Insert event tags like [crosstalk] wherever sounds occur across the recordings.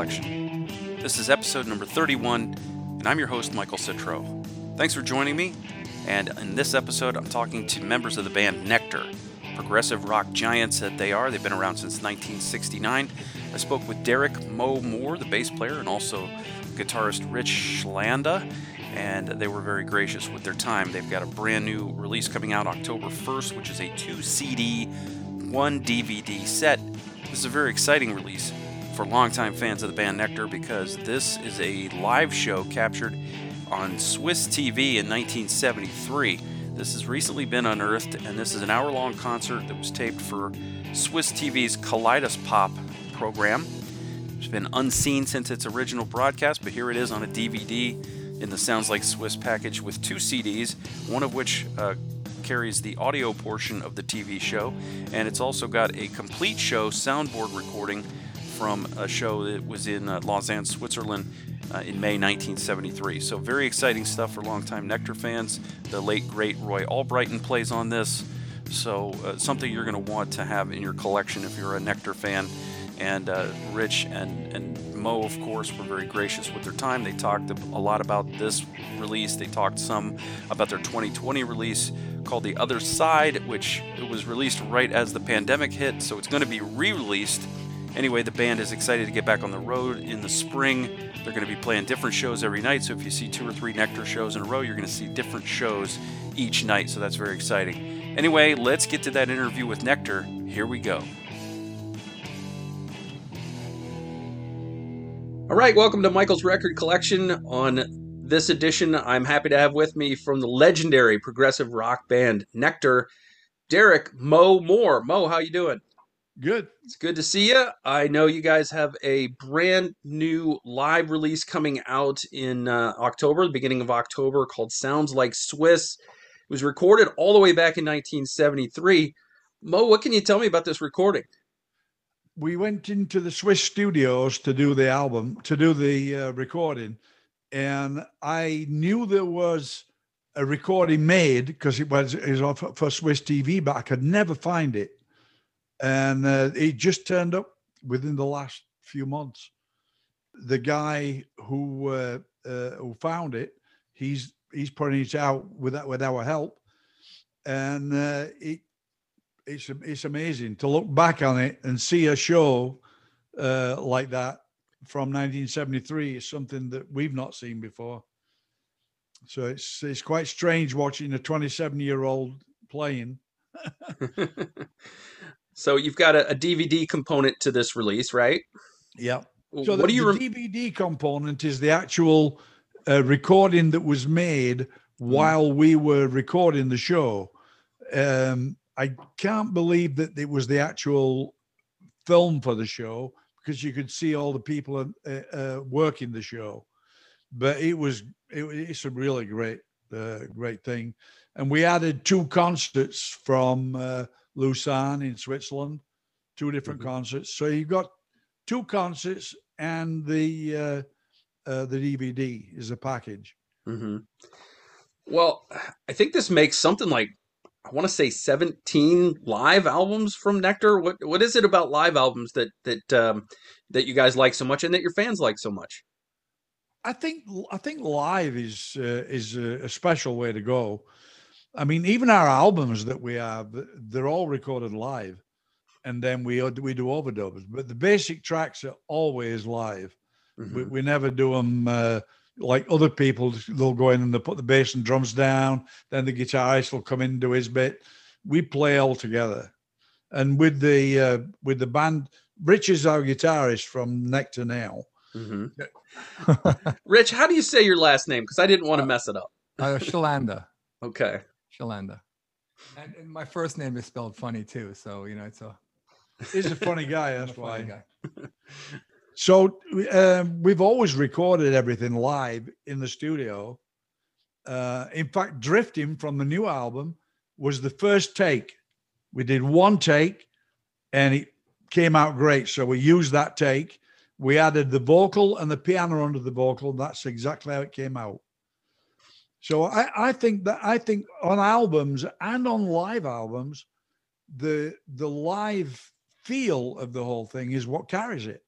Collection. This is episode number 31, and I'm your host, Michael Citro. Thanks for joining me, and in this episode, I'm talking to members of the band Nektar, progressive rock giants that they are. They've been around since 1969. I spoke with Derek Mo Moore, the bass player, and also guitarist Ryche Chlanda, and they were very gracious with their time. They've got a brand new release coming out October 1st, which is a two CD, one DVD set. This is a very exciting release for longtime fans of the band Nektar because this is a live show captured on Swiss TV in 1973. This has recently been unearthed, and this is an hour long concert that was taped for Swiss TV's Kaleidos-Pop program. It's been unseen since its original broadcast, but here it is on a DVD in the Sounds Like Swiss package with two CDs, one of which uh, carries the audio portion of the TV show, and it's also got a complete show soundboard recording from a show that was in uh, Lausanne, Switzerland uh, in May 1973. So, very exciting stuff for longtime Nektar fans. The late, great Roye Albrighton plays on this. So, uh, something you're going to want to have in your collection if you're a Nektar fan. And uh, Ryche and, and Mo, of course, were very gracious with their time. They talked a lot about this release. They talked some about their 2020 release called The Other Side, which was released right as the pandemic hit. So, it's going to be re released. Anyway, the band is excited to get back on the road in the spring. They're going to be playing different shows every night. So if you see two or three Nektar shows in a row, you're going to see different shows each night. So that's very exciting. Anyway, let's get to that interview with Nektar. Here we go. All right, welcome to Michael's Record Collection. On this edition, I'm happy to have with me from the legendary progressive rock band Nektar, Derek Mo Moore. Mo, how you doing? Good. It's good to see you. I know you guys have a brand new live release coming out in uh, October, the beginning of October, called Sounds Like Swiss. It was recorded all the way back in 1973. Mo, what can you tell me about this recording? We went into the Swiss studios to do the album, to do the uh, recording, and I knew there was a recording made because it was, it was for Swiss TV, but I could never find it and uh, it just turned up within the last few months. The guy who uh, uh, who found it, he's he's putting it out with with our help, and uh, it it's it's amazing to look back on it and see a show uh, like that from 1973 is something that we've not seen before. So it's it's quite strange watching a 27 year old playing. [laughs] [laughs] So you've got a, a DVD component to this release, right? Yeah. So what the, do you the DVD component is the actual uh, recording that was made hmm. while we were recording the show. Um, I can't believe that it was the actual film for the show because you could see all the people uh, uh, working the show. But it was it, it's a really great uh, great thing, and we added two concerts from uh, Lausanne in Switzerland, two different mm-hmm. concerts. So you've got two concerts and the uh, uh, the DVD is a package. Mm-hmm. Well, I think this makes something like I want to say 17 live albums from Nektar. What what is it about live albums that that um, that you guys like so much and that your fans like so much? I think I think live is uh, is a, a, special way to go. I mean, even our albums that we have, they're all recorded live, and then we we do overdubs. But the basic tracks are always live. Mm-hmm. We, we, never do them uh, like other people. They'll go in and they put the bass and drums down. Then the guitarist will come in and do his bit. We play all together, and with the uh, with the band, Ryche is our guitarist from neck to now. Mm-hmm. Ryche, how do you say your last name? Because I didn't want to uh, mess it up. Uh, Shalanda. Okay. Shalanda. And, and, my first name is spelled funny too, so you know it's a. [laughs] He's a funny guy. That's [laughs] why. Guy. [laughs] so um, we've always recorded everything live in the studio. Uh, in fact, drifting from the new album was the first take. We did one take, and it came out great. So we used that take. We added the vocal and the piano under the vocal. That's exactly how it came out. So I, I think that I think on albums and on live albums, the the live feel of the whole thing is what carries it.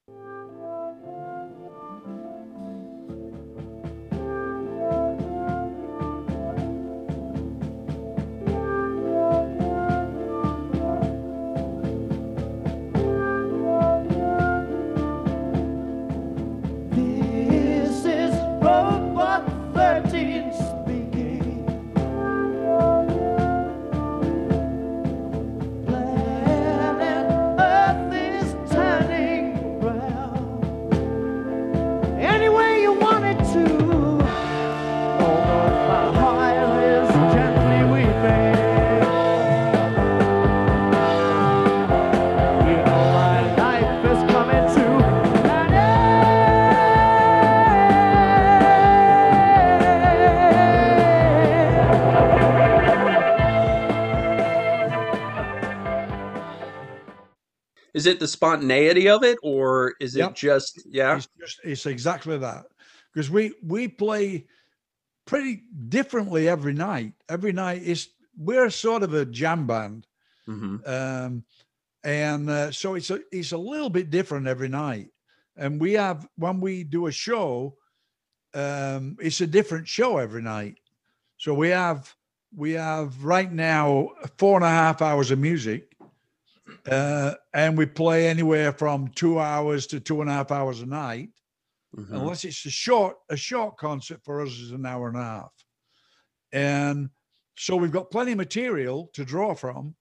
Is it the spontaneity of it, or is it Yep. just yeah? It's just it's exactly that because we we play pretty differently every night. Every night is we're sort of a jam band, hmm um, and uh, so it's a it's a little bit different every night. And we have when we do a show, um, it's a different show every night. So we have we have right now four and a half hours of music, uh, and we play anywhere from two hours to two and a half hours a night hmm unless it's a short a short concert for us is an hour and a half. And so we've got plenty of material to draw from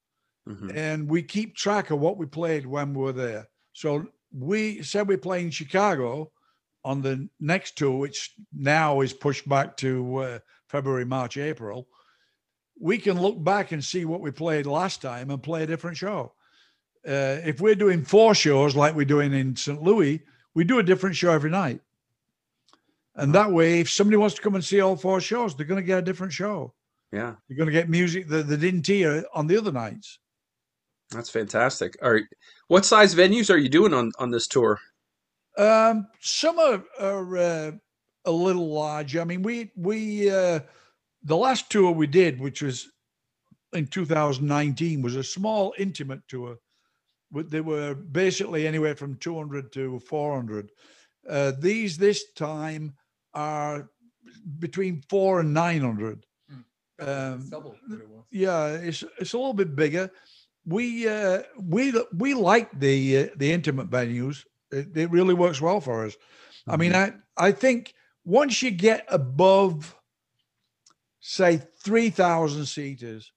hmm and we keep track of what we played when we were there. So we said we play in chicago on the next tour which now is pushed back to uh, february march april we can look back and see what we played last time and play a different show uh, if we're doing four shows like we're doing in st louis we do a different show every night and that way if somebody wants to come and see all four shows they're going to get a different show Yeah, you're going to get music that they didn't hear on the other nights. that's fantastic. All right, what size venues are you doing on on this tour? Um, some are, are uh, a little large. I mean, we we uh, the last tour we did, which was in 2019, was a small, intimate tour. They were basically anywhere from 200 to 400. Uh, these this time are between four and 900. Um, Double what it was. yeah it's it's a little bit bigger we uh we we like the uh, the intimate venues it, it really works well for us i mean i i think once you get above say 3000 seaters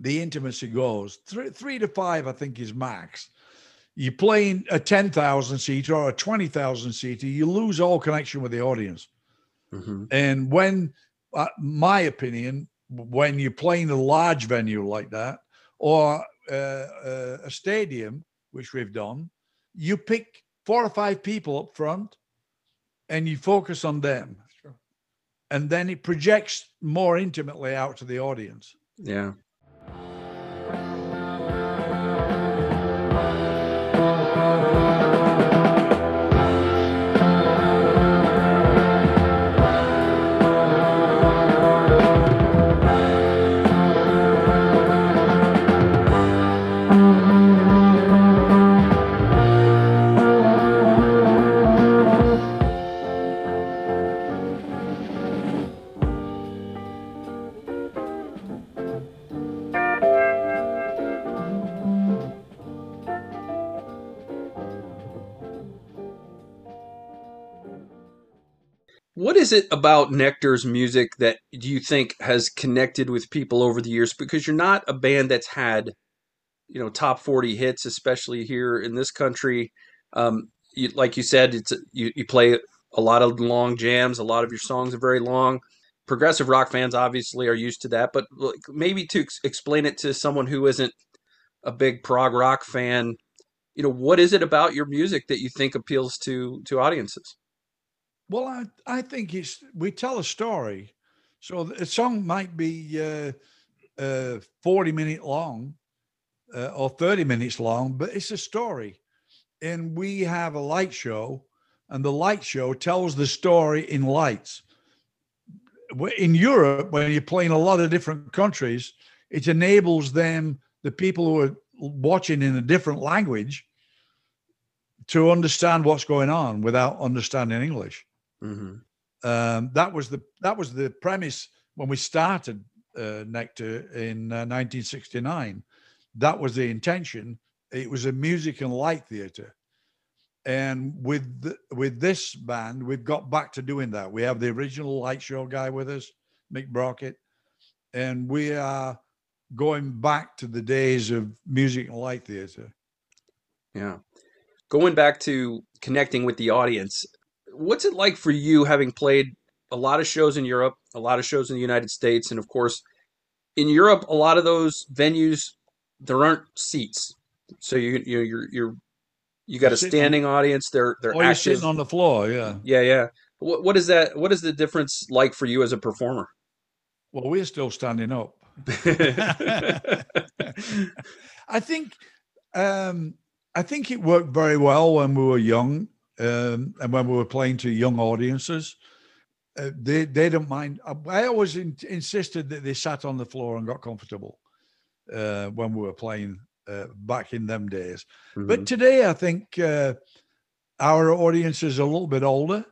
the intimacy goes three, three to five i think is max you're playing a 10,000 seater or a 20,000 seater you lose all connection with the audience hmm and when, uh, my opinion, when you're playing a large venue like that or uh, uh, a stadium, which we've done, you pick four or five people up front and you focus on them. True. And then it projects more intimately out to the audience. Yeah. It about Nektar's music that do you think has connected with people over the years? Because you're not a band that's had, you know, top 40 hits, especially here in this country. Um, you, like you said, it's you, you play a lot of long jams. A lot of your songs are very long. Progressive rock fans obviously are used to that, but maybe to ex- explain it to someone who isn't a big prog rock fan, you know, what is it about your music that you think appeals to to audiences? Well, I, I think it's we tell a story. So a song might be uh, uh, 40 minute long uh, or 30 minutes long, but it's a story. And we have a light show, and the light show tells the story in lights. In Europe, when you're playing a lot of different countries, it enables them, the people who are watching in a different language to understand what's going on without understanding English. Hmm Um, that was the that was the premise when we started uh, Nektar in uh, 1969. That was the intention. It was a music and light theater, and with the, with this band, we've got back to doing that. We have the original light show guy with us, Mick Brockett, and we are going back to the days of music and light theater. Yeah. Going back to connecting with the audience, what's it like for you having played a lot of shows in Europe, a lot of shows in the United States, and of course, in Europe, a lot of those venues there aren't seats, so you you you're you're you got You're a sitting on- standing audience. They're they're Or you're sitting on the floor, yeah. yeah, yeah. What what is that? What is the difference like for you as a performer? Well, we're still standing up. [laughs] [laughs] I think um, I think it worked very well when we were young um, and when we were playing to young audiences. Uh, they they don't mind. I, I always in, insisted that they sat on the floor and got comfortable uh, when we were playing uh, back in them days. Mhm. But today, I think uh, our audience is a little bit older,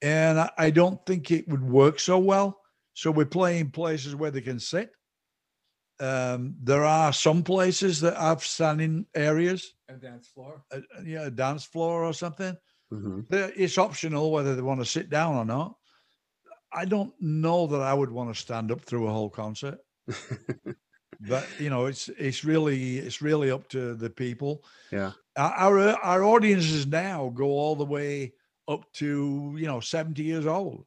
and I, I don't think it would work so well. So we're playing places where they can sit. Um, there are some places that have standing areas, A dance floor. uh, yeah, a dance floor or something. Mhm. It's optional whether they want to sit down or not. I don't know that I would want to stand up through a whole concert [laughs] but you know it's it's really it's really up to the people Yeah. our our, our audiences now go all the way up to you know 70 years old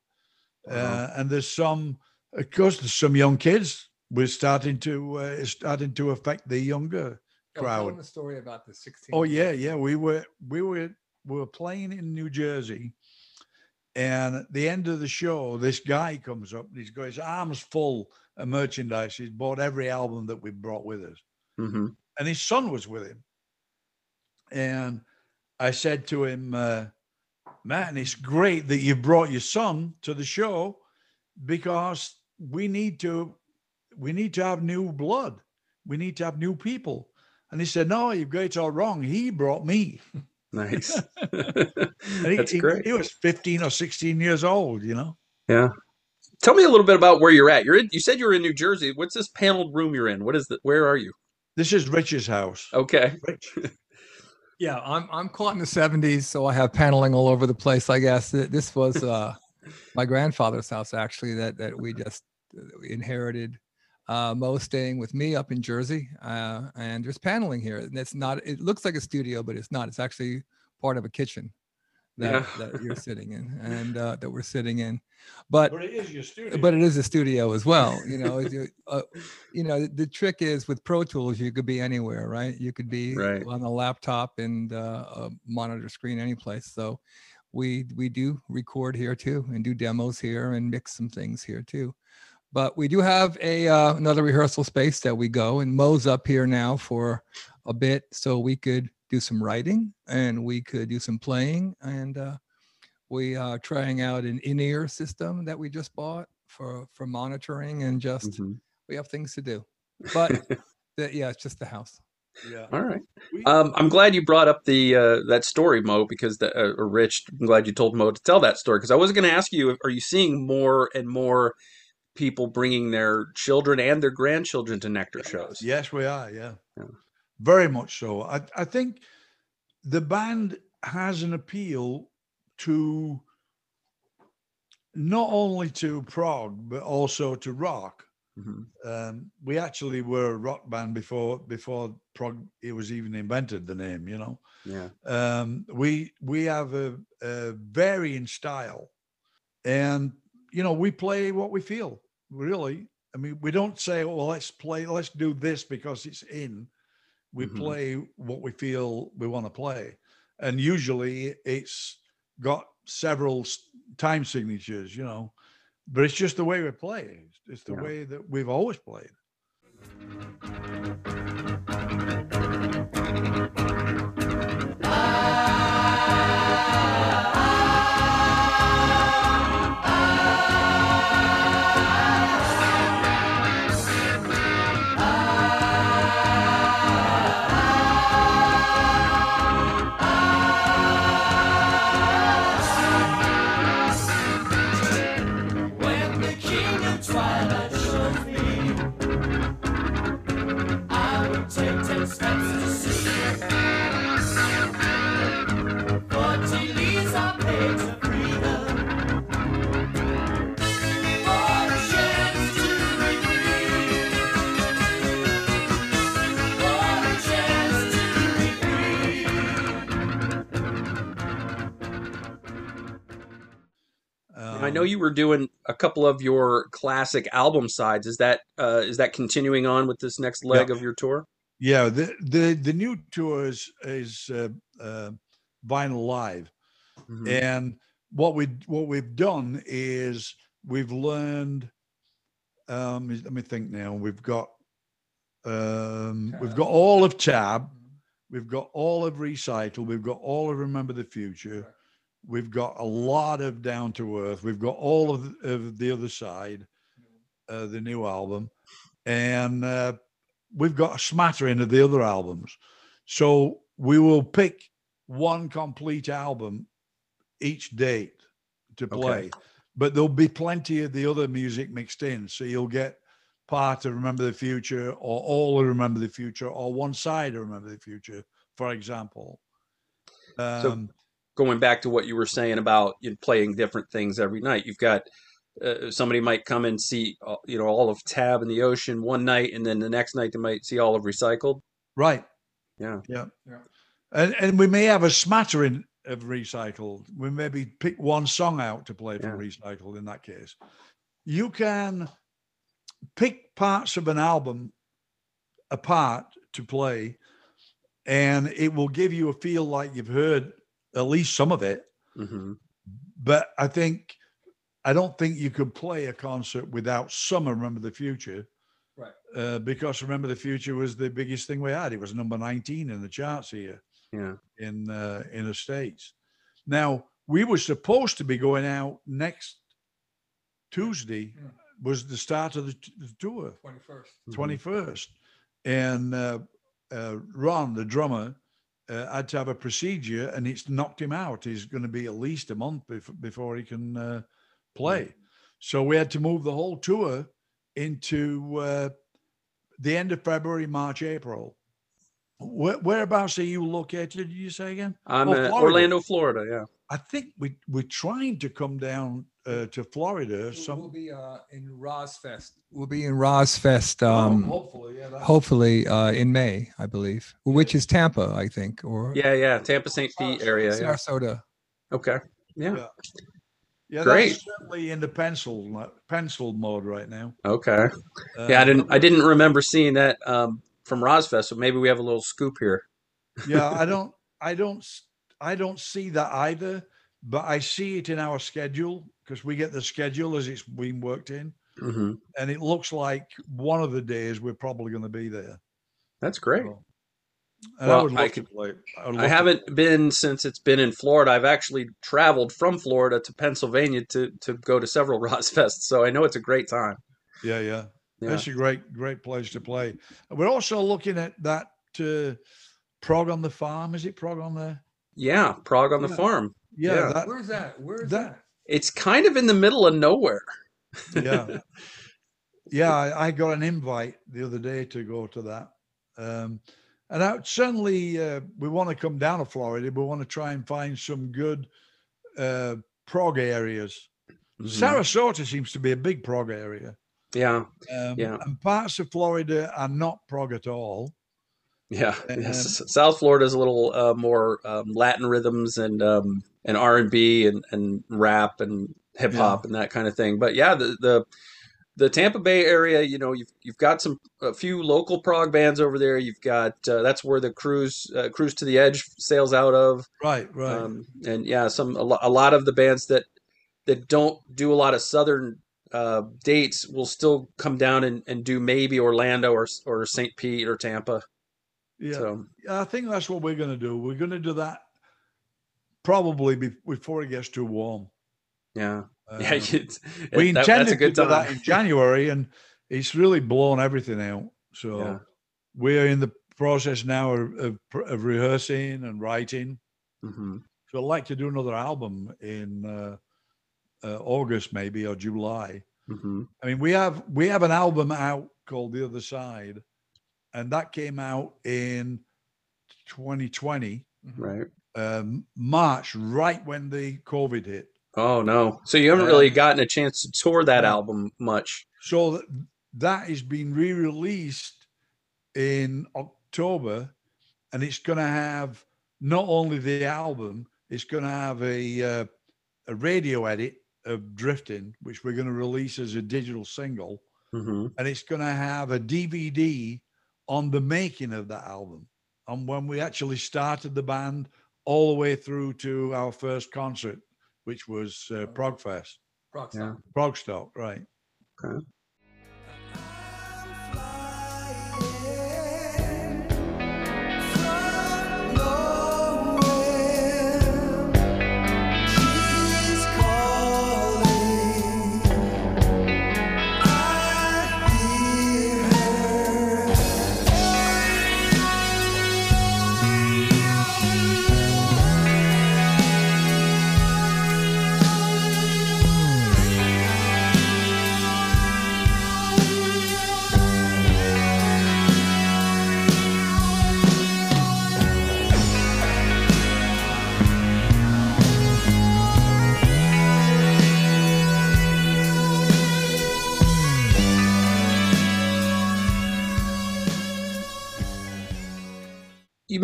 Wow. uh, and there's some of course there's some young kids we're starting to uh, it's starting to affect the younger Yeah, tell crowd the story about the 16. Oh yeah, yeah. We were we were we were playing in New Jersey, and at the end of the show, this guy comes up and he's got his arms full of merchandise. He's bought every album that we brought with us, Mhm. and his son was with him. And I said to him, uh, "Man, it's great that you brought your son to the show because we need to we need to have new blood. We need to have new people." And he said, "No, you've got it all wrong. He brought me." [laughs] Nice. And he, That's he- great. He, was 15 or 16 years old, you know. Yeah. Tell me a little bit about where you're at. You're in, you said you were in New Jersey. What's this paneled room you're in? What is the where are you? This is Ryche's house. Okay. Ryche. [laughs] Yeah, I'm I'm caught in the 70s, so I have paneling all over the place. I guess this was uh, [laughs] my grandfather's house actually that that we just uh, inherited. Uh, Mo staying with me up in Jersey, uh, and there's paneling here, and it's not. It looks like a studio, but it's not. It's actually part of a kitchen that, Yeah. that you're [laughs] sitting in, and uh, that we're sitting in. But But it is your studio. but it is a studio as well you know uh, you know the trick is with pro tools you could be anywhere right you could be Right. on a laptop and uh, a monitor screen any place so we we do record here too and do demos here and mix some things here too but we do have a uh, another rehearsal space that we go and mo's up here now for a bit so we could do some writing and we could do some playing and uh, we are trying out an in-ear system that we just bought for for monitoring and just Mhm. we have things to do but [laughs] the, yeah it's just the house yeah. All right. Um, I'm glad you brought up the uh, that story, Mo, because the, uh, Ryche. I'm glad you told Mo to tell that story because I was going to ask you: Are you seeing more and more people bringing their children and their grandchildren to Nektar shows? Yes, we are. Yeah. Yeah. Very much so. I, I think the band has an appeal to not only to prog, but also to rock. Mhm. Um, we actually were a rock band before before prog it was even invented the name, you know. Yeah. um, we we have a, a varying style and you know we play what we feel really i mean we don't say well let's play let's do this because it's in. We Mhm. play what we feel we want to play. And usually it's got several time signatures you know? But it's just the way we play. It's, it's the Yeah. way that we've always played I know Um, you were doing a couple of your classic album sides. Is that uh, is that continuing on with this next leg of your tour? Yeah, the the the new tour is is uh, uh, vinyl live, Mhm. and what we what we've done is we've learned. Um, let me think now. We've got um, we've got all of Tab, we've got all of Recycled, we've got all of Remember the Future, we've got a lot of Down to Earth, we've got all of, of the other side, uh, the new album, and uh, we've got a smattering of the other albums. So we will pick one complete album each date to Okay. play, but there'll be plenty of the other music mixed in. So you'll get part of Remember the Future or all of Remember the Future or one side of Remember the Future, for example. Um, Going back to what you were saying about you know, playing different things every night, you've got uh, somebody might come and see uh, you know all of Tab in the Ocean one night, and then the next night they might see all of Recycled. right. Yeah. Yeah. Yeah. And, and we may have a smattering of recycled. We maybe pick one song out to play for Yeah. recycled in that case. You can pick parts of an album apart to play, and it will give you a feel like you've heard at least some of it. hmm But I think I don't think you could play a concert without some of Remember the Future. Right. Uh, because Remember the Future was the biggest thing we had. It was number 19 in the charts here Yeah. in uh, in the states. Now we were supposed to be going out next Tuesday. Yeah. Was the start of the, t- the tour, 21st. Mhm. twenty first, and uh, uh, Ron, the drummer, uh, had to have a procedure, and it's knocked him out. He's going to be at least a month bef- before he can uh, play. So we had to move the whole tour into uh, the end of February, March, April. Where, whereabouts are you located? Did you say again? I'm Oh, Florida. Orlando, Florida. Yeah. I think we we're trying to come down uh, to Florida. We'll be uh, in Rosfest. We'll be in Rosfest. Oh, Um, hopefully, yeah. that- hopefully uh, in May, I believe, which is Tampa, I think, or Yeah. Yeah. Tampa St. Pete area. Yeah. Sarasota. Okay. Yeah. Yeah. yeah, Great. That's certainly in the pencil mo- pencil mode right now. Okay. Yeah. I Uh, didn't. I didn't remember seeing that um, from Rosfest. So maybe we have a little scoop here. yeah, I [laughs] don't, I don't, s- I don't see that either. But I see it in our schedule because we get the schedule as it's been worked in, hmm and it looks like one of the days we're probably going to be there. That's great. So- And I Well, I could- play. I, I haven't been since it's been in Florida. I've actually traveled from Florida to Pennsylvania to to go to several [laughs] Ross Rosfests, so I know it's a great time. Yeah, yeah. Yeah. That's a great, great place to play. We're also looking at that uh, prog on the farm. Is it prog on the? Yeah, Prog on the Yeah. farm. Yeah, Yeah. that, Where's that? Where's that- that? It's kind of in the middle of nowhere. yeah, [laughs] yeah. I, got an invite the other day to go to that, um, and I, certainly uh, we want to come down to Florida. We want to try and find some good uh, prog areas. Mhm. Sarasota seems to be a big prog area. Yeah, Um, Yeah. And parts of Florida are not prog at all. yeah. And- yes. South Florida is a little uh, more um, Latin rhythms and um, and R and B and and rap and hip hop and that kind of thing. But yeah, the the the Tampa Bay area, you know, you've you've got some a few local prog bands over there. You've got uh, that's where the cruise uh, cruise to the edge sails out of. Right, right. Um, and yeah, some a, lo- a lot of the bands that that don't do a lot of southern uh, dates will still come down and, and do maybe Orlando or or St. Pete or Tampa. yeah. So Yeah, I think that's what we're going to do. We're going to do that probably be- before it gets too warm. yeah, [laughs] Um, yeah, it's, we that- intended that's a good to do that in [laughs] January, and it's really blown everything out. So Yeah. we're in the process now of, of, of rehearsing and writing. Mhm. So I'd like to do another album in uh, uh, August, maybe or July. Mhm. I mean, we have we have an album out called The Other Side, and that came out in 2020, Right. Um, March, right when the COVID hit. Oh no! So you haven't really Um, gotten a chance to tour that album much. So that, that is being re-released in October, and it's going to have not only the album, it's going to have a uh, a radio edit of Drifting, which we're going to release as a digital single, hmm and it's going to have a DVD on the making of that album. And when we actually started the band, all the way through to our first concert, which was uh, Progfest, Yeah. Progstock, right? You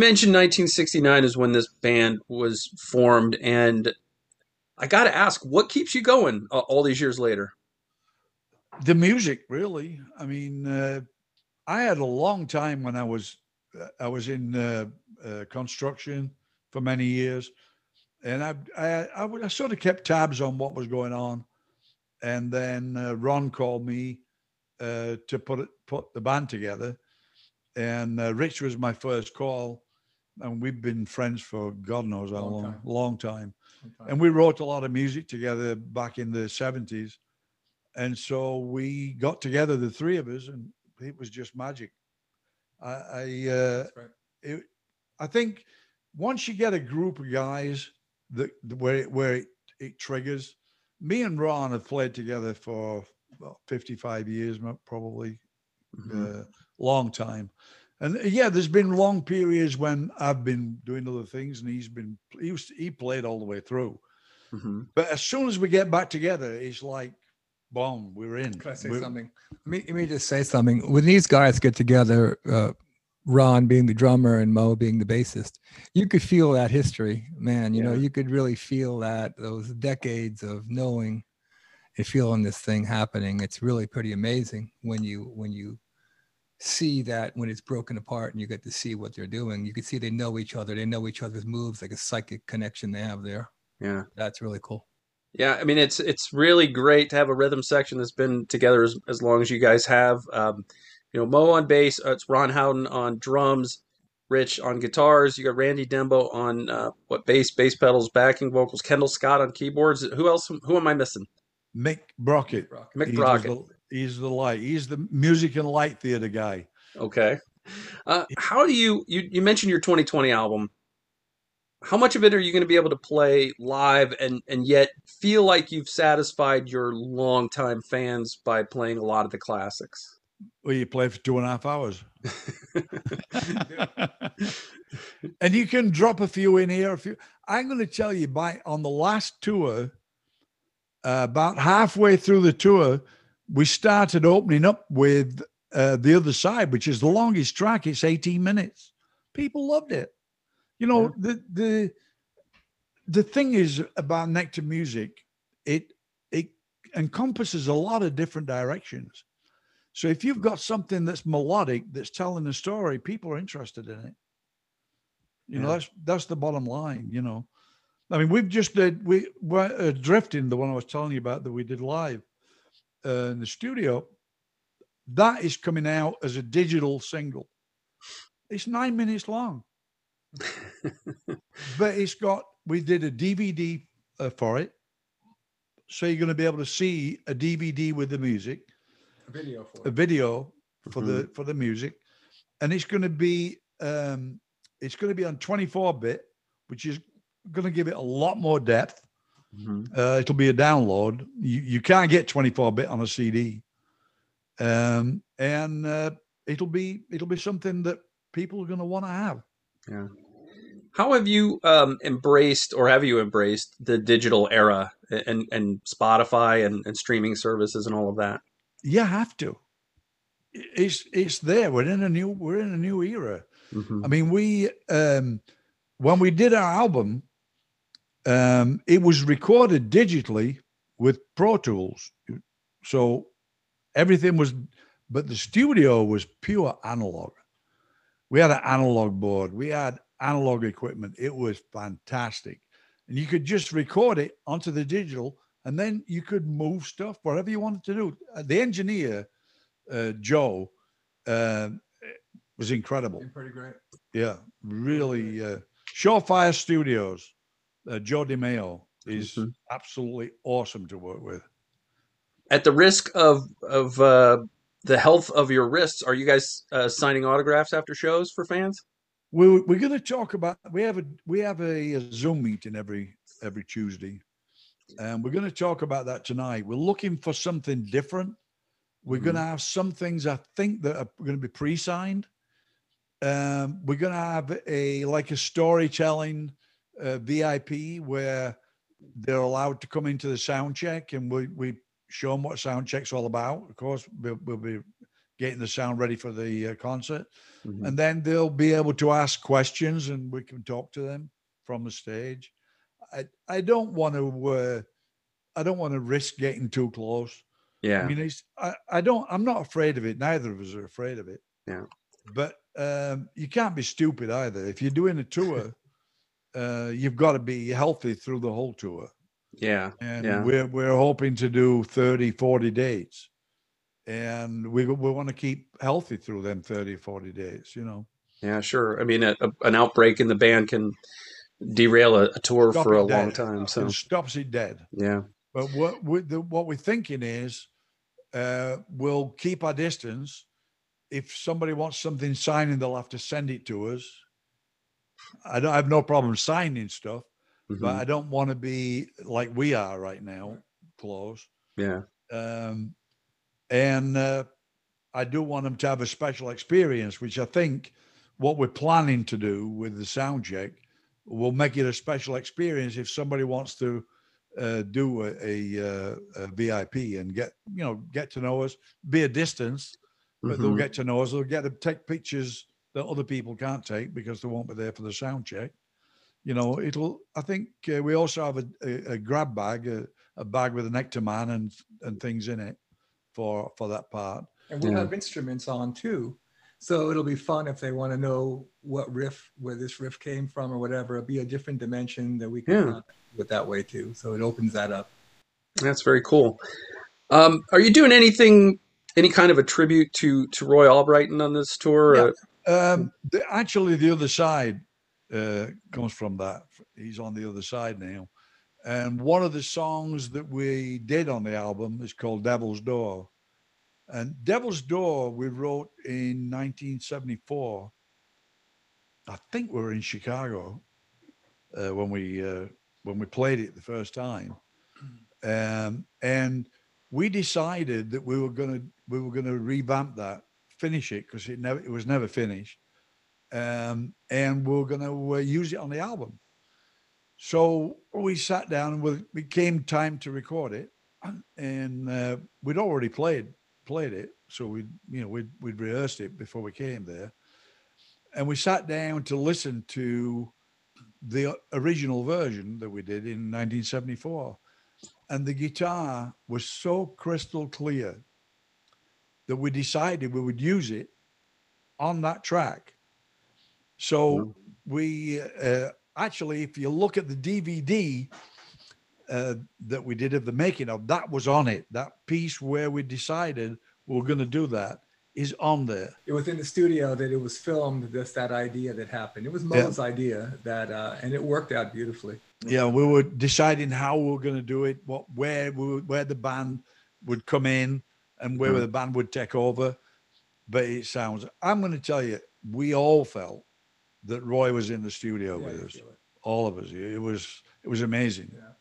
mentioned 1969 is when this band was formed, and I got to ask, what keeps you going uh, all these years later? the music really i mean uh, i had a long time when i was uh, i was in uh, uh, construction for many years and I, I sort of kept tabs on what was going on and then uh, ron called me to put it put the band together and rich was my first call and we've been friends for god knows how Long long time. long time and we wrote a lot of music together back in the 70s and so we got together the three of us and it was just magic i i uh right. it, i think once you get a group of guys that where it, where it, it triggers me and ron have played together for well, 55 years probably Mhm. uh, long time and uh, yeah there's been long periods when i've been doing other things and he's been he was he played all the way through Mhm. but as soon as we get back together, it's like, boom, we're in. Can I say We're- something? Let me, let me just say something. When these guys get together, uh, Ron being the drummer and Mo being the bassist, you could feel that history, man. You know, you could really feel that those decades of knowing and feeling this thing happening. It's really pretty amazing when you when you see that when it's broken apart and you get to see what they're doing. You can see they know each other. They know each other's moves, like a psychic connection they have there. Yeah. That's really cool. Yeah, I mean it's it's really great to have a rhythm section that's been together as, as long as you guys have. Um, you know, Mo on bass, uh, it's Ron Howden on drums, Ryche on guitars. You got Randy Dembo on uh, what bass, bass pedals, backing vocals. Kendall Scott on keyboards. Who else? Who am I missing? Mick Brockett. Mick He does Brockett. He's the light. He's the music and light theater guy. Okay. Uh, how do you, you you mentioned your 2020 album? How much of it are you going to be able to play live and and yet feel like you've satisfied your longtime fans by playing a lot of the classics? Well, you play for two and a half hours. [laughs] and you can drop a few in here. A few. I'm going to tell you, by on the last tour, uh, about halfway through the tour, we started opening up with uh, the other side, which is the longest track. It's 18 minutes. People loved it. You know, Yeah. the the the thing is about Nektar music, it it encompasses a lot of different directions. So if you've got something that's melodic, that's telling a story, people are interested in it. You know, that's that's the bottom line. You know, I mean, we've just did we were uh, drifting the one I was telling you about that we did live uh, in the studio. That is coming out as a digital single. It's nine minutes long, [laughs] but it's got. We did a DVD uh, for it, so you're going to be able to see a DVD with the music a video for a video for Mhm. the for the music and it's going to be um it's going to be on 24 bit which is going to give it a lot more depth Mhm. uh, it'll be a download you, you can't get 24 bit on a cd um and uh, it'll be it'll be something that people are going to want to have Yeah. How have you um, embraced, or have you embraced the digital era and and Spotify and, and streaming services and all of that? you have to it's it's there we're in a new we're in a new era Mhm. I mean, we um, when we did our album, um, it was recorded digitally with Pro Tools. So everything was, but the studio was pure analog. We had an analog board. We had analog equipment. It was fantastic. And you could just record it onto the digital and then you could move stuff whatever you wanted to do. Uh, The engineer, uh, Joe, uh, was incredible. Pretty great. Yeah, really. Uh, Surefire Studios, uh, Joe DeMeo is Mhm. absolutely awesome to work with. At the risk of of uh, the health of your wrists, are you guys uh, signing autographs after shows for fans? We're, we're going to talk about we have a we have a, a Zoom meeting every every Tuesday, and we're going to talk about that tonight. We're looking for something different. We're going to have some things I think that are going to be pre-signed. Um, we're going to have a like a storytelling uh, VIP where they're allowed to come into the sound check, and we we show them what sound check's all about. Of course, we'll, we'll be getting the sound ready for the uh, concert Mhm. and then they'll be able to ask questions and we can talk to them from the stage i i don't want to uh, i don't want to risk getting too close Yeah. i mean it's I, I don't i'm not afraid of it neither of us are afraid of it Yeah. but um you can't be stupid either if you're doing a tour uh you've got to be healthy through the whole tour yeah. and Yeah. we're we're hoping to do 30 40 dates and we we want to keep healthy through them 30 40 days you know Yeah, sure. I mean, a, a, an outbreak in the band can derail a, a tour Stop for a long time. So, it stops it dead. yeah. But what we, the, what we're thinking is, uh, we'll keep our distance. If somebody wants something signing, they'll have to send it to us. I don't I have no problem signing stuff, but Mhm. I don't want to be like we are right now, close. Yeah. Um, and uh, I do want them to have a special experience, which I think what we're planning to do with the sound check will make it a special experience if somebody wants to uh, do a, a, uh, a VIP and get you know get to know us, be a distance, but they'll Mhm. get to know us. They'll get to take pictures that other people can't take because they won't be there for the sound check. You know, it'll. I think uh, we also have a, a, a grab bag, a, a bag with a nectar man and and things in it for for that part. And we'll Yeah. have instruments on too. So it'll be fun if they want to know what riff, where this riff came from or whatever. It'll be a different dimension that we can Yeah. contact with that way too. So it opens that up. That's very cool. Um, are you doing anything, any kind of a tribute to to Roye Albrighton on this tour? Yeah. Um, the, actually, the other side uh, comes from that. He's on the other side now. And one of the songs that we did on the album is called Devil's Door. And Devil's Door, we wrote in 1974. I think we were in Chicago uh, when we uh, when we played it the first time, um, and we decided that we were gonna we were gonna revamp that, finish it because it never it was never finished, um, and we are gonna uh, use it on the album. So we sat down and we- it came time to record it, and uh, we'd already played played it, so we you know we'd we'd rehearsed it before we came there, and we sat down to listen to the original version that we did in 1974 and the guitar was so crystal clear that we decided we would use it on that track so we uh, actually if you look at the dvd uh, that we did of the making of that was on it that piece where we decided we're going to do that is on there It was in the studio that it was filmed. Just that idea that happened. It was Mo's idea that, uh, and it worked out beautifully. yeah we were deciding how we were going to do it what where we would, where the band would come in and where Mhm. the band would take over. But it sounds i'm going to tell you we all felt that Roye was in the studio Yeah, with us. all of us. It was it was amazing. Yeah.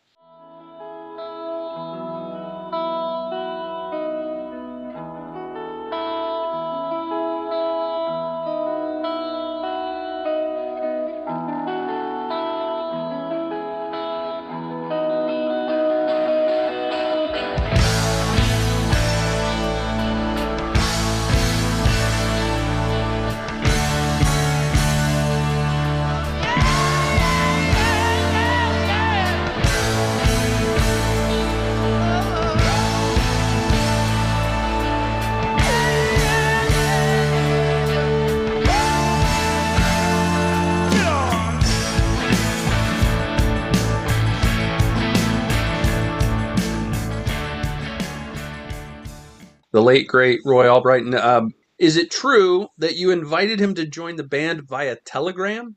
Late great Roye Albrighton. Um, is it true that you invited him to join the band via telegram?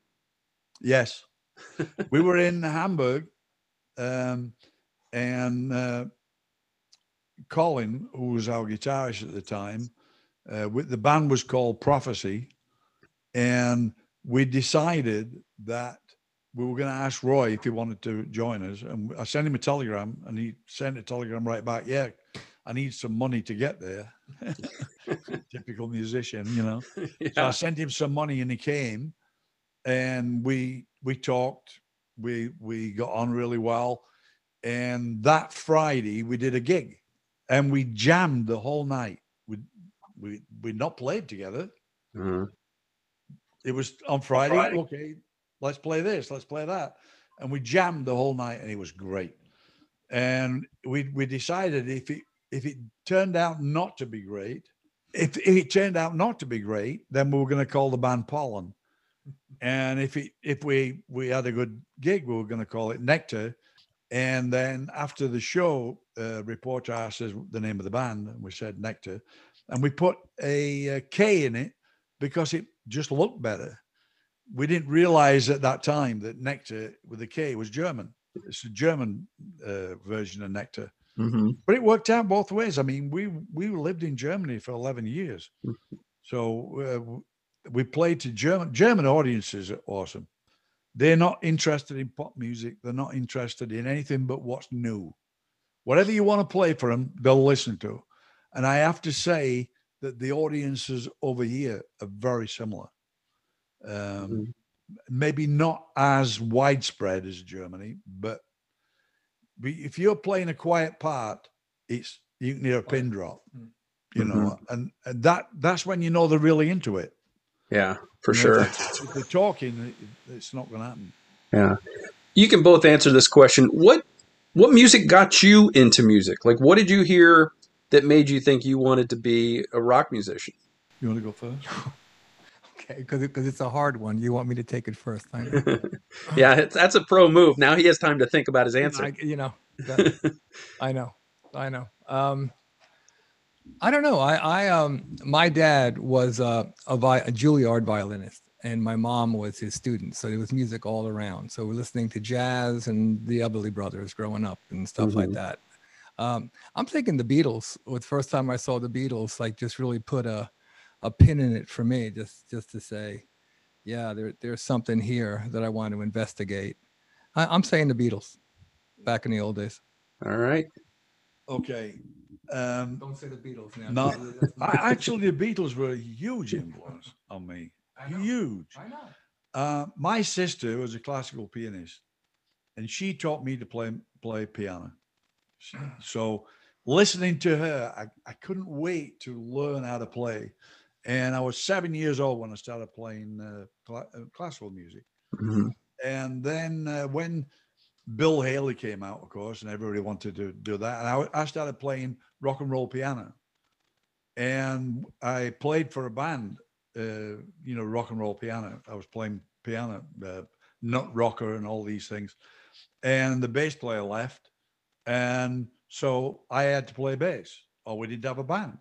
Yes. we were in Hamburg, um, and uh, Colin, who was our guitarist at the time, uh, with, the band was called Prophecy, and we decided that we were going to ask Roye if he wanted to join us. And I sent him a telegram, and he sent a telegram right back. Yeah, I need some money to get there. [laughs] Typical musician, you know. yeah. [laughs] So I sent him some money, and he came, and we we talked. We we got on really well, and that Friday we did a gig, and we jammed the whole night. We we we not played together. Mhm. It was on Friday. Friday. Okay, let's play this, let's play that. And we jammed the whole night and it was great. And we we decided if it if it turned out not to be great, if, if it turned out not to be great, then we were going to call the band Pollen. And if it if we we had a good gig, we were going to call it Nectar. And then after the show, uh, reporter asked us the name of the band, and we said Nectar, and we put a, uh in it because it just looked better. We didn't realize at that time that Nectar with a K was German. It's a German uh, version of Nectar, Mhm. but it worked out both ways. I mean, we we lived in Germany for eleven years, so uh, we played to German German audiences are awesome. They're not interested in pop music. They're not interested in anything but what's new. Whatever you want to play for them, they'll listen to. And I have to say that the audiences over here are very similar. Um, Mhm. Maybe not as widespread as Germany, but if you're playing a quiet part, it's you can hear a pin drop, Mm. you know, and, and that that's when you know they're really into it. Yeah, for You know, sure. If, if they're talking, it's not going to happen. Yeah. You can both answer this question. What what music got you into music? Like what did you hear that made you think you wanted to be a rock musician? You want to go first? [laughs] Okay, because because it's a hard one. You want me to take it first? [laughs] Yeah, it's, that's a pro move. Now he has time to think about his answer. I, you know, that- [laughs] I know, I know. Um, I don't know. I, I, um, my dad was uh, a, vi- a Juilliard violinist, and my mom was his student. So there was music all around. So we're listening to jazz and the Everly Brothers growing up and stuff like Mhm. that. Um, I'm thinking the Beatles. Was the first time I saw the Beatles, like just really put a, a pin in it for me, just just to say, yeah, there, there's something here that I want to investigate. I, I'm saying the Beatles back in the old days. All right. Okay. Um, Don't say the Beatles now. No, [laughs] I, actually, the Beatles were a huge influence on me. I know. Huge. I know. Uh, my sister was a classical pianist, and she taught me to play play piano. So, listening to her, I, I couldn't wait to learn how to play. And I was seven years old when I started playing uh, cla- uh, classical music. Mhm. And then uh, when Bill Haley came out, of course, and everybody wanted to do that, and I, I started playing rock and roll piano. And I played for a band, uh, you know, rock and roll piano. I was playing piano, uh, nut rocker, and all these things. And the bass player left, and so I had to play bass, or we didn't have a band.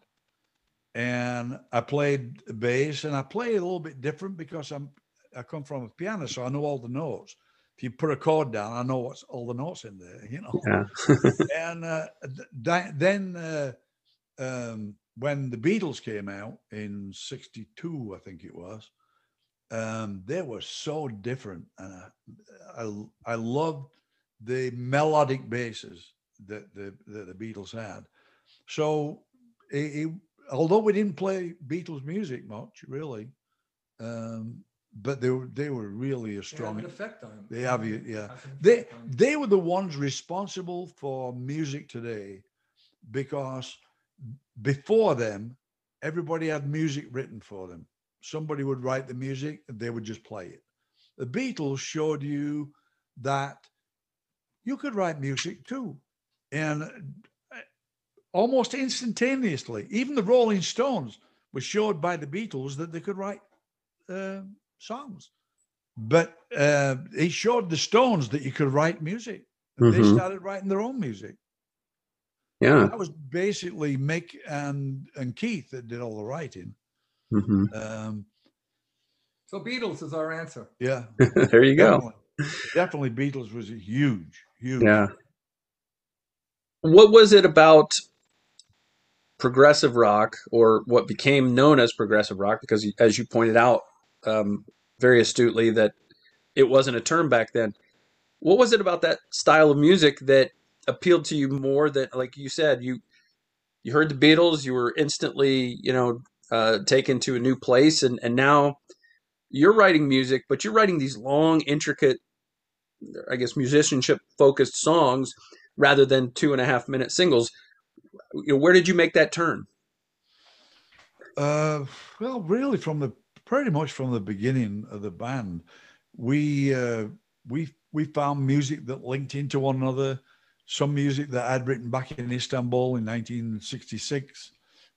And I played bass, and I played a little bit different because I'm I come from a piano, so I know all the notes. If you put a chord down, I know what's all the notes in there, you know. Yeah. [laughs] and uh, th- then uh, um, when the Beatles came out in '62, I think it was, um, they were so different, and I, I, I loved the melodic basses that the that the Beatles had. So, it, it- although we didn't play Beatles music much, really, um, but they were they were really a strong. effect on him. They have you, yeah. They they were the ones responsible for music today, because before them, everybody had music written for them. Somebody would write the music, and they would just play it. The Beatles showed you that you could write music too, and almost instantaneously, even the Rolling Stones were showed by the Beatles that they could write uh, songs. But uh, he showed the Stones that you could write music. And they started writing their own music. Yeah. That was basically Mick and and Keith that did all the writing. hmm Um, So Beatles is our answer. yeah, [laughs] there you go. definitely, definitely Beatles was huge, huge. Yeah. What was it about progressive rock, or what became known as progressive rock? Because, as you pointed out um, very astutely, that it wasn't a term back then. What was it about that style of music that appealed to you more? That, like you said, you you heard the Beatles, you were instantly, you know, uh, taken to a new place, and and now you're writing music, but you're writing these long, intricate I guess musicianship focused songs rather than two and a half minute singles. You know, where did you make that turn? Uh, well, really, from the pretty much from the beginning of the band, we uh, we we found music that linked into one another. Some music that I'd written back in Istanbul in 1966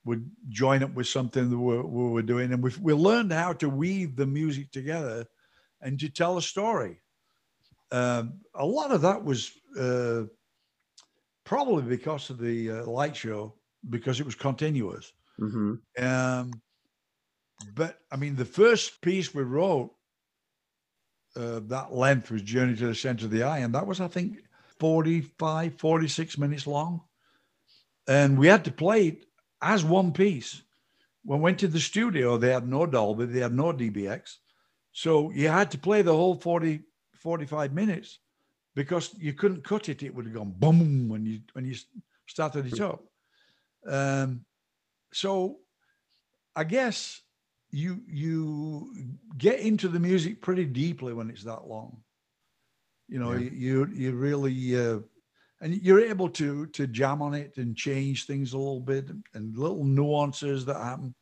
would join up with something that we, we were doing, and we we learned how to weave the music together and to tell a story. Um, a lot of that was uh, probably because of the uh, light show, because it was continuous. Mm-hmm. Um, but I mean, the first piece we wrote, uh, that length was Journey to the Center of the Eye. And that was, I think, 45, 46 minutes long. And we had to play it as one piece. When we went to the studio, they had no Dolby, they had no DBX. So you had to play the whole 40, 45 minutes because you couldn't cut it. It would have gone boom when you when you started it up. Um, so I guess you you get into the music pretty deeply when it's that long. You know, Yeah. you you really uh, and you're able to to jam on it and change things a little bit and little nuances that happen.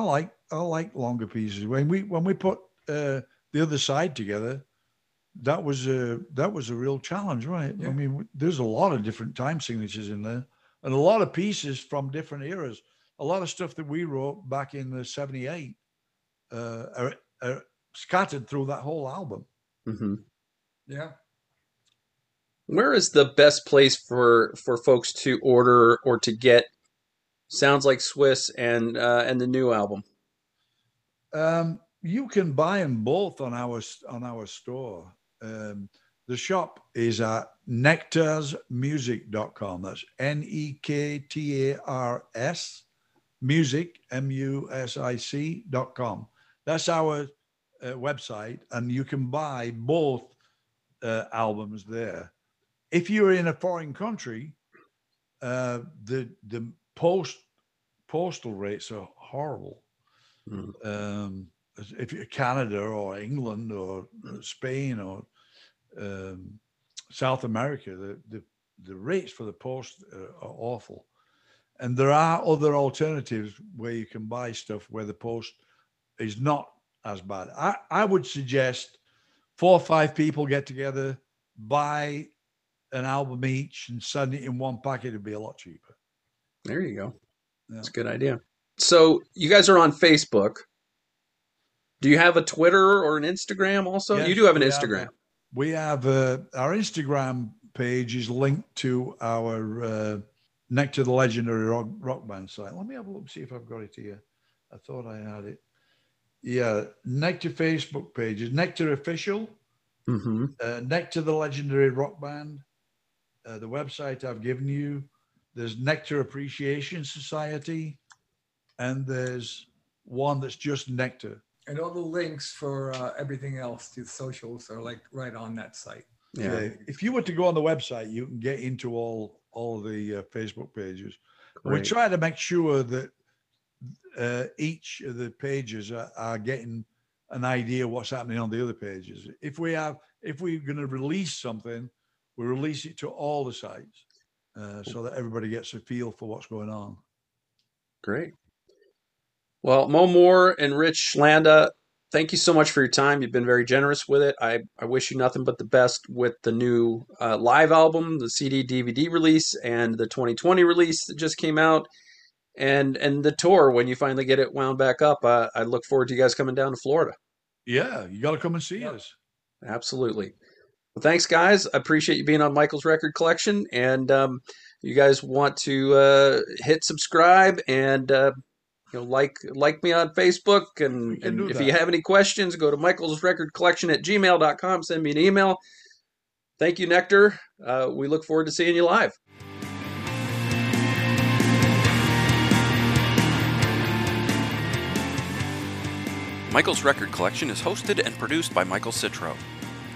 Like I like longer pieces. When we when we put uh, the other side together, that was a that was a real challenge, right? I mean, there's a lot of different time signatures in there, and a lot of pieces from different eras. A lot of stuff that we wrote back in the '78 uh, are, are scattered through that whole album. Mm-hmm. Yeah. Where is the best place for for folks to order or to get Sounds Like Swiss and uh, and the new album? Um, you can buy them both on our on our store. Um, the shop is at nektarsmusic.com. That's N E K T A R S music, M U S I C dot com. That's our uh, website, and you can buy both uh, albums there. If you're in a foreign country, uh, the the post postal rates are horrible Mm. um, if you're Canada or England or uh, Spain or um, South America, the, the, the rates for the post uh, are awful. And there are other alternatives where you can buy stuff where the post is not as bad. I, I would suggest four or five people get together, buy an album each, and send it in one packet. It'd be a lot cheaper. There you go. Yeah. That's a good idea. So you guys are on Facebook. Do you have a Twitter or an Instagram also? Yes, you do have an we Instagram. a- we have uh, our Instagram page is linked to our uh, Nektar the Legendary rock, rock Band site. Let me have a look, see if I've got it here. I thought I had it. Yeah, Nektar Facebook page is Nektar Official, mm-hmm. uh, Nektar the Legendary Rock Band. Uh, the website I've given you. There's Nektar Appreciation Society, and there's one that's just Nektar. And all the links for uh, everything else to socials are like right on that site. Yeah. Yeah, if you were to go on the website, you can get into all all the uh, Facebook pages. We try to make sure that uh, each of the pages are, are getting an idea what's happening on the other pages. If we have, if we're going to release something, we release it to all the sites uh, so that everybody gets a feel for what's going on. Great. Well, Mo Moore and Ryche Chlanda, thank you so much for your time. You've been very generous with it. I, I wish you nothing but the best with the new uh, live album, the CD DVD release, and the 2020 release that just came out, and and the tour when you finally get it wound back up. Uh, I look forward to you guys coming down to Florida. Yeah, you got to come and see yep. us. Absolutely. Well, thanks, guys. I appreciate you being on Michael's Record Collection, and um, you guys want to uh, hit subscribe and uh, you know like like me on Facebook. And, and if you have any questions, go to Michael's Record Collection at gmail.com. Send me an email. Thank you, Nektar. Uh, we look forward to seeing you live. Michael's Record Collection is hosted and produced by Michael Citro.